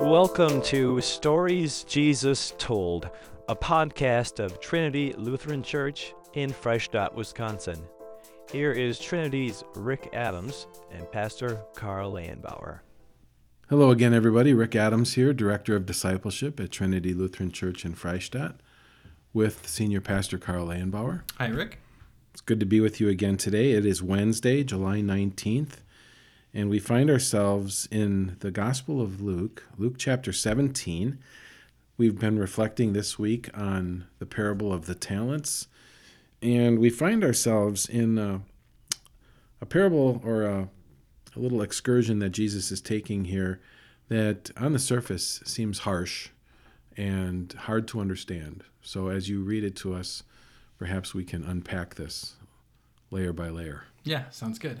Welcome to Stories Jesus Told, a podcast of Trinity Lutheran Church in Freistadt, Wisconsin. Here is Trinity's Rick Adams and Pastor Carl Landbauer. Hello again, everybody. Rick Adams here, Director of Discipleship at Trinity Lutheran Church in Freistadt, with Senior Pastor Carl Landbauer. Hi, Rick. It's good to be with you again today. It is Wednesday, July 19th, and we find ourselves in the Gospel of Luke, Luke chapter 17. We've been reflecting this week on the parable of the talents, and we find ourselves in a, a parable or a, a little excursion that Jesus is taking here that on the surface seems harsh and hard to understand. So as you read it to us, perhaps we can unpack this layer by layer. Yeah, sounds good.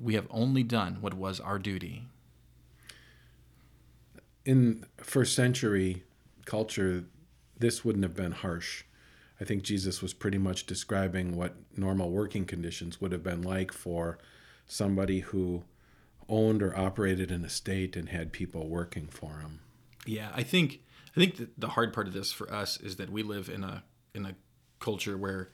we have only done what was our duty. In first century culture, this wouldn't have been harsh. I think Jesus was pretty much describing what normal working conditions would have been like for somebody who owned or operated an estate and had people working for him. Yeah, I think I think the hard part of this for us is that we live in a in a culture where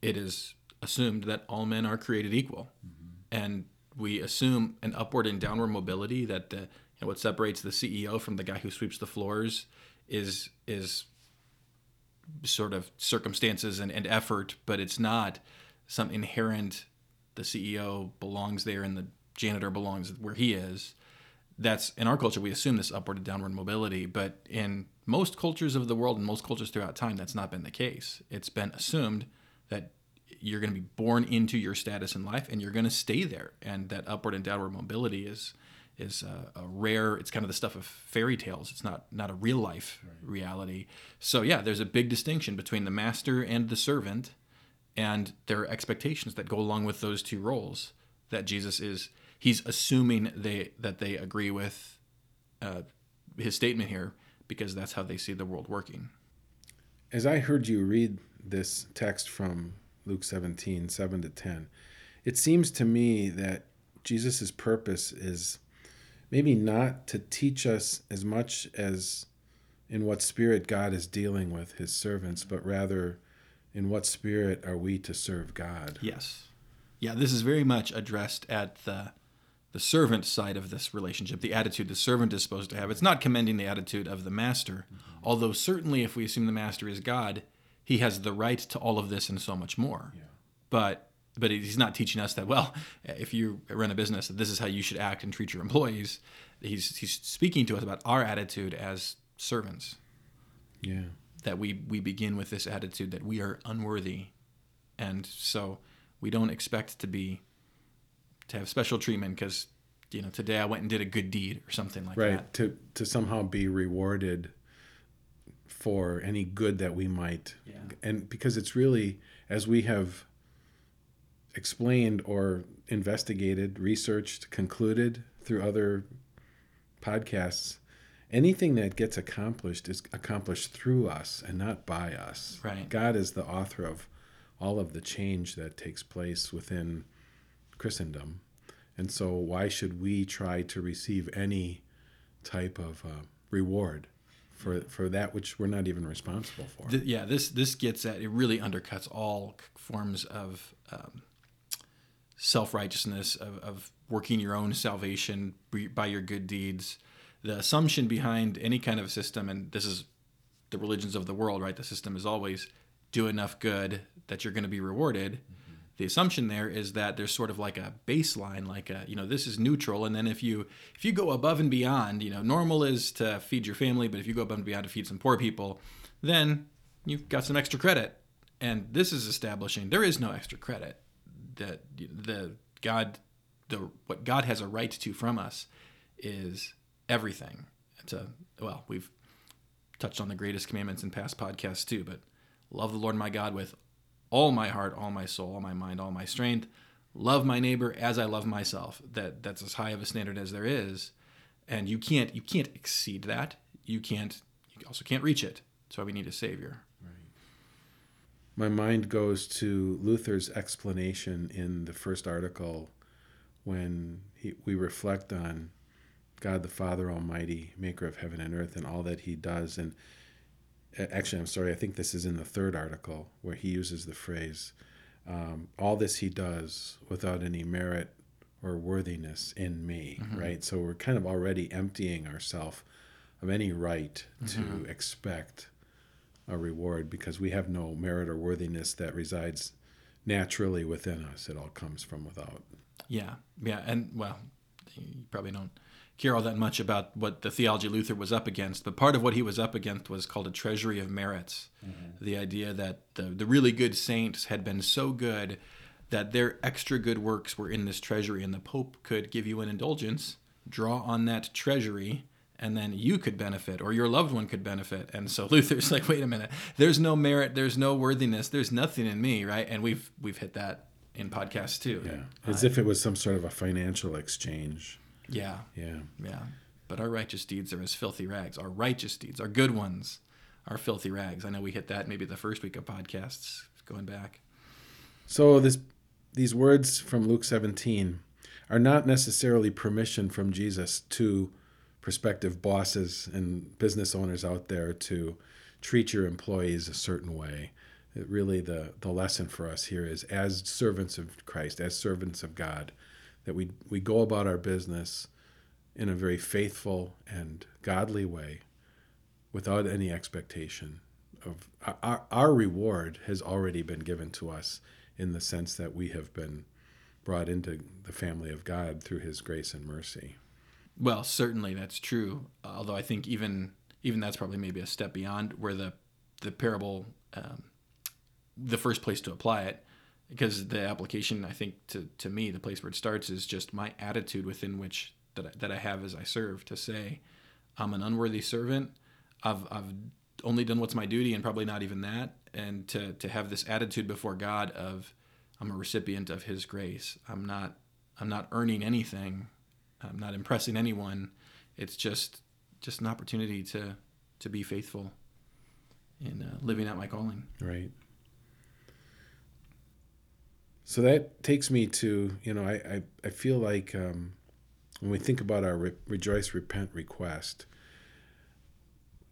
it is assumed that all men are created equal. Mm-hmm and we assume an upward and downward mobility that the, you know, what separates the CEO from the guy who sweeps the floors is is sort of circumstances and, and effort, but it's not some inherent the CEO belongs there and the janitor belongs where he is. That's in our culture we assume this upward and downward mobility, but in most cultures of the world and most cultures throughout time that's not been the case. It's been assumed that you're going to be born into your status in life and you're going to stay there. And that upward and downward mobility is is a, a, rare it's kind of the stuff of fairy tales. It's not not a real life right. reality. So yeah there's a big distinction between the master and the servant and there are expectations that go along with those two roles that jesus is he's assuming they that they agree with uh, his statement here because that's how they see the world working. As i heard you read this text from Luke 17, 7 to 10. It seems to me that Jesus' purpose is maybe not to teach us as much as in what spirit God is dealing with his servants, but rather in what spirit are we to serve God? Yes. Yeah, this is very much addressed at the the servant side of this relationship, the attitude the servant is supposed to have. It's not commending the attitude of the master, mm-hmm. although certainly if we assume the master is God, he has the right to all of this and so much more. Yeah. But but he's not teaching us that well if you run a business this is how you should act and treat your employees he's he's speaking to us about our attitude as servants yeah that we we begin with this attitude that we are unworthy and so we don't expect to be to have special treatment because you know today i went and did a good deed or something like right. that right to to somehow be rewarded for any good that we might yeah. and because it's really as we have explained or investigated researched concluded through other podcasts anything that gets accomplished is accomplished through us and not by us. Right. God is the author of all of the change that takes place within christendom. And so why should we try to receive any type of uh, reward for for that which we're not even responsible for. Yeah, this this gets at it really undercuts all forms of um, self righteousness of, of working your own salvation by your good deeds. The assumption behind any kind of system, and this is the religions of the world, right? The system is always do enough good that you're going to be rewarded. Mm-hmm the assumption there is that there's sort of like a baseline like a you know this is neutral and then if you if you go above and beyond you know normal is to feed your family but if you go above and beyond to feed some poor people then you've got some extra credit and this is establishing there is no extra credit that the god the what god has a right to from us is everything. it's a well, we've touched on the greatest commandments in past podcasts too, but love the Lord my God with all my heart, all my soul, all my mind, all my strength. Love my neighbor as I love myself. That that's as high of a standard as there is, and you can't you can't exceed that. You can't. You also can't reach it. That's why we need a savior. Right. My mind goes to Luther's explanation in the first article when he, we reflect on God the Father Almighty, maker of heaven and earth, and all that he does. And actually, I'm sorry, I think this is in the third article where he uses the phrase, um, all this he does without any merit or worthiness in me, mm-hmm. right? So we're kind of already emptying ourselves of any right mm-hmm. to expect a reward because we have no merit or worthiness that resides naturally within us. It all comes from without. Yeah, yeah, and well, you probably don't care all that much about what the theology Luther was up against, but part of what he was up against was called a treasury of merits. Mm-hmm. The idea that the, the really good saints had been so good that their extra good works were in this treasury, and the Pope could give you an indulgence, draw on that treasury, and then you could benefit or your loved one could benefit. And so Luther's like, wait a minute, there's no merit, there's no worthiness, there's nothing in me, right? And we've we've hit that in podcasts too. Yeah, as uh, if it was some sort of a financial exchange. Yeah, yeah, yeah. But our righteous deeds are as filthy rags. Our righteous deeds, our good ones, are filthy rags. I know we hit that maybe the first week of podcasts going back. So this these words from Luke 17 are not necessarily permission from Jesus to prospective bosses and business owners out there to treat your employees a certain way. It really, the, the lesson for us here is as servants of Christ, as servants of God, that we, we go about our business in a very faithful and godly way without any expectation of our, our reward has already been given to us in the sense that we have been brought into the family of God through his grace and mercy. Well, certainly that's true. Although I think even even that's probably maybe a step beyond where the the parable, um, the first place to apply it, because the application I think to to me the place where it starts is just my attitude within which that I, that I have as I serve to say, I'm an unworthy servant. I've I've only done what's my duty and probably not even that, and to to have this attitude before God of I'm a recipient of His grace. I'm not I'm not earning anything I'm not impressing anyone. It's just just an opportunity to to be faithful in uh, living out my calling. Right. So that takes me to you know I I, I feel like um, when we think about our re- rejoice repent request,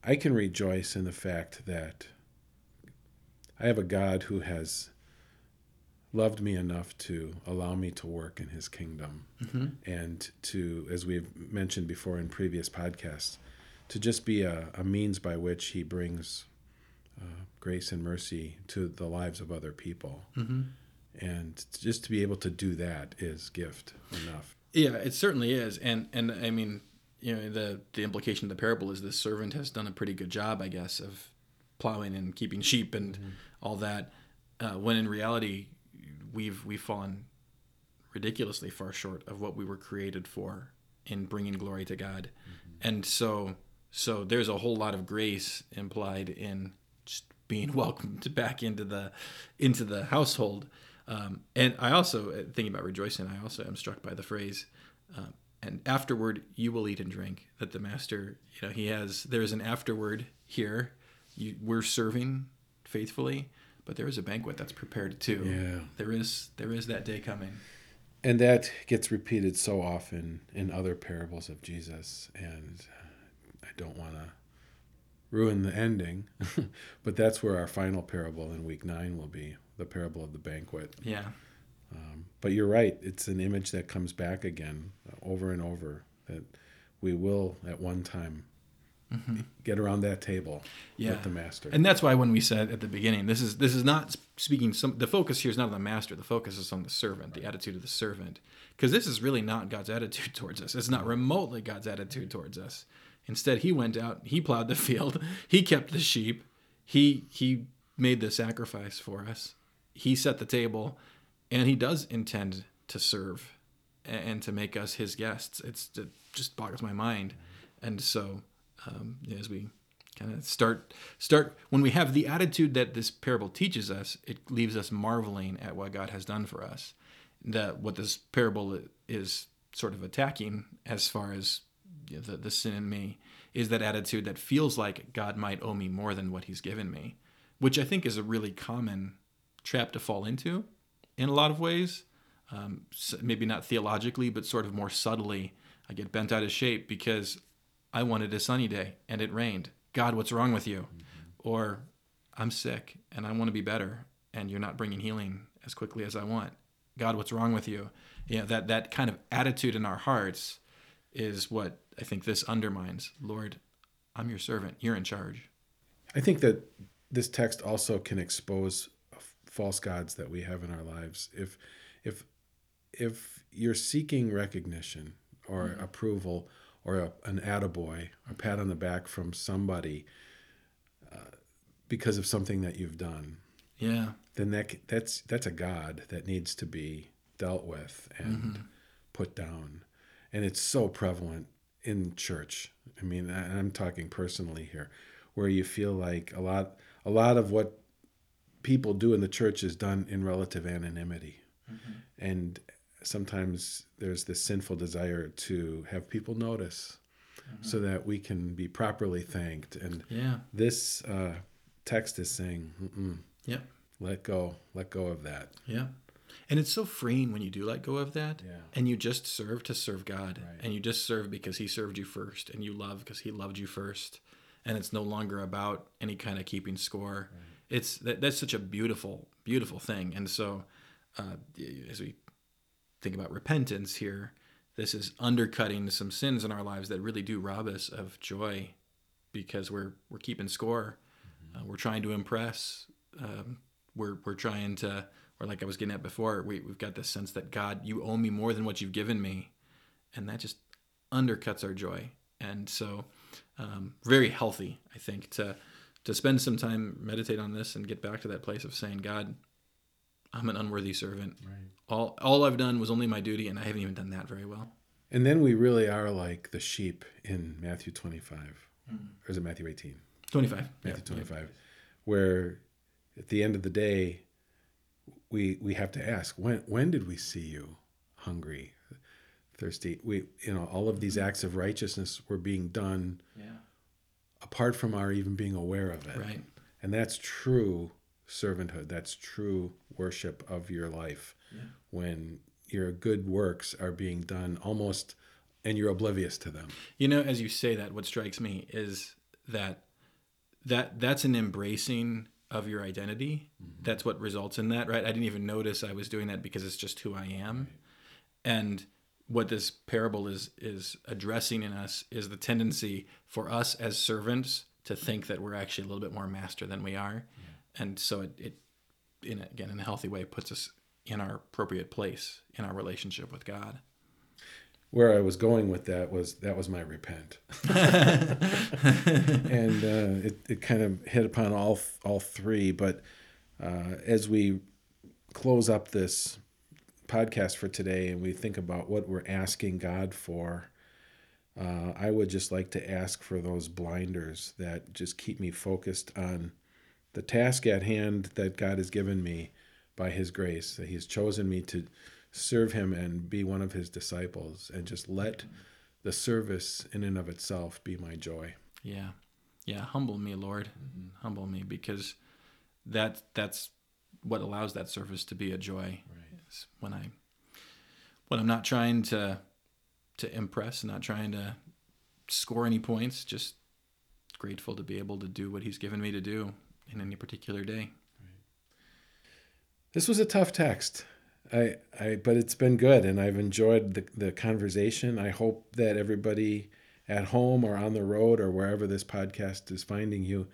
I can rejoice in the fact that I have a God who has loved me enough to allow me to work in his kingdom mm-hmm. and to, as we've mentioned before in previous podcasts, to just be a, a means by which he brings uh, grace and mercy to the lives of other people. Mm-hmm. And just to be able to do that is gift enough. Yeah, it certainly is. And, and I mean, you know, the, the implication of the parable is the servant has done a pretty good job, I guess, of plowing and keeping sheep and mm-hmm. all that. Uh, when in reality, we've we've fallen ridiculously far short of what we were created for in bringing glory to God. Mm-hmm. And so so there's a whole lot of grace implied in just being welcomed back into the into the household. Um, and I also uh, thinking about rejoicing. I also am struck by the phrase, uh, "And afterward you will eat and drink." That the master, you know, he has. There's an afterward here. You, we're serving faithfully, but there is a banquet that's prepared too. Yeah. There is there is that day coming. And that gets repeated so often in other parables of Jesus and I don't want to ruin the ending, but that's where our final parable in week 9 will be, the parable of the banquet. Yeah. Um, but you're right, it's an image that comes back again over and over that we will at one time Mm-hmm. Get around that table yeah. with the master. And that's why when we said at the beginning, this is this is not speaking some the focus here is not on the master, the focus is on the servant, the attitude of the servant. Because this is really not God's attitude towards us. It's not remotely God's attitude towards us. Instead, he went out, he plowed the field, he kept the sheep, he he made the sacrifice for us. He set the table, and he does intend to serve and to make us his guests. It's it just boggles my mind And so, um, as we kind of start start when we have the attitude that this parable teaches us, it leaves us marveling at what God has done for us. That what this parable is sort of attacking, as far as you know, the, the sin in me, is that attitude that feels like God might owe me more than what He's given me, which I think is a really common trap to fall into in a lot of ways. Um, maybe not theologically, but sort of more subtly. I get bent out of shape because I wanted a sunny day and it rained. God, what's wrong with you? Mm-hmm. Or I'm sick and I want to be better and you're not bringing healing as quickly as I want. God, what's wrong with you? You know, that, that kind of attitude in our hearts is what I think this undermines. Lord, I'm your servant. You're in charge. I think that this text also can expose false gods that we have in our lives. If if if you're seeking recognition or mm-hmm. approval or a, an attaboy, a pat on the back from somebody uh, because of something that you've done, yeah, then that that's that's a god that needs to be dealt with and mm-hmm. put down, and it's so prevalent in church. I mean, I'm talking personally here, where you feel like a lot a lot of what people do in the church is done in relative anonymity. Mm-hmm. And sometimes there's this sinful desire to have people notice mm-hmm. so that we can be properly thanked. And yeah. this uh, text is saying, yeah, let go, let go of that. Yeah. And it's so freeing when you do let go of that yeah. and you just serve to serve God right. and you just serve because he served you first and you love because he loved you first. And it's no longer about any kind of keeping score. Right it's that, that's such a beautiful beautiful thing. And so uh, as we think about repentance here this is undercutting some sins in our lives that really do rob us of joy because we're we're keeping score. Mm-hmm. uh, we're trying to impress. Um, we're we're trying to or like I was getting at before we, we've got this sense that God you owe me more than what you've given me. And that just undercuts our joy. And so um, very healthy I think to to spend some time meditate on this and get back to that place of saying, God, I'm an unworthy servant. Right. All all I've done was only my duty, and I haven't even done that very well. And then we really are like the sheep in Matthew 25, mm-hmm. or is it Matthew 18? 25. Matthew 25, where at the end of the day, we we have to ask when when did we see you hungry, thirsty? We you know all of these acts of righteousness were being done. Yeah apart from our even being aware of it. Right. And that's true servanthood. That's true worship of your life yeah. when your good works are being done almost and you're oblivious to them. You know, as you say that, what strikes me is that that that's an embracing of your identity. Mm-hmm. That's what results in that, right? I didn't even notice I was doing that because it's just who I am. Right. And what this parable is is addressing in us is the tendency for us as servants to think that we're actually a little bit more master than we are, yeah. and so it, it in again in a healthy way puts us in our appropriate place in our relationship with God. Where I was going with that was that was my repent, and uh, it it kind of hit upon all all three. But uh, as we close up this podcast for today and we think about what we're asking God for, uh, I would just like to ask for those blinders that just keep me focused on the task at hand that God has given me by His grace, that He's chosen me to serve Him and be one of His disciples, and just let the service in and of itself be my joy. Yeah. Yeah. Humble me, Lord. Mm-hmm. Humble me because that that's what allows that service to be a joy. Right is when I when I'm not trying to to impress, not trying to score any points, just grateful to be able to do what he's given me to do in any particular day. This was a tough text. I, I but it's been good and I've enjoyed the, the conversation. I hope that everybody at home or on the road or wherever this podcast is finding you,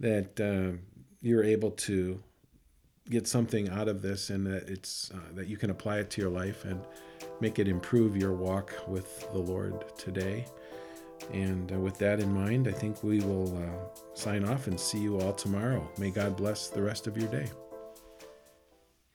that uh, you're able to get something out of this and that it's uh, that you can apply it to your life and make it improve your walk with the Lord today. And uh, with that in mind, I think we will uh, sign off and see you all tomorrow. May God bless the rest of your day.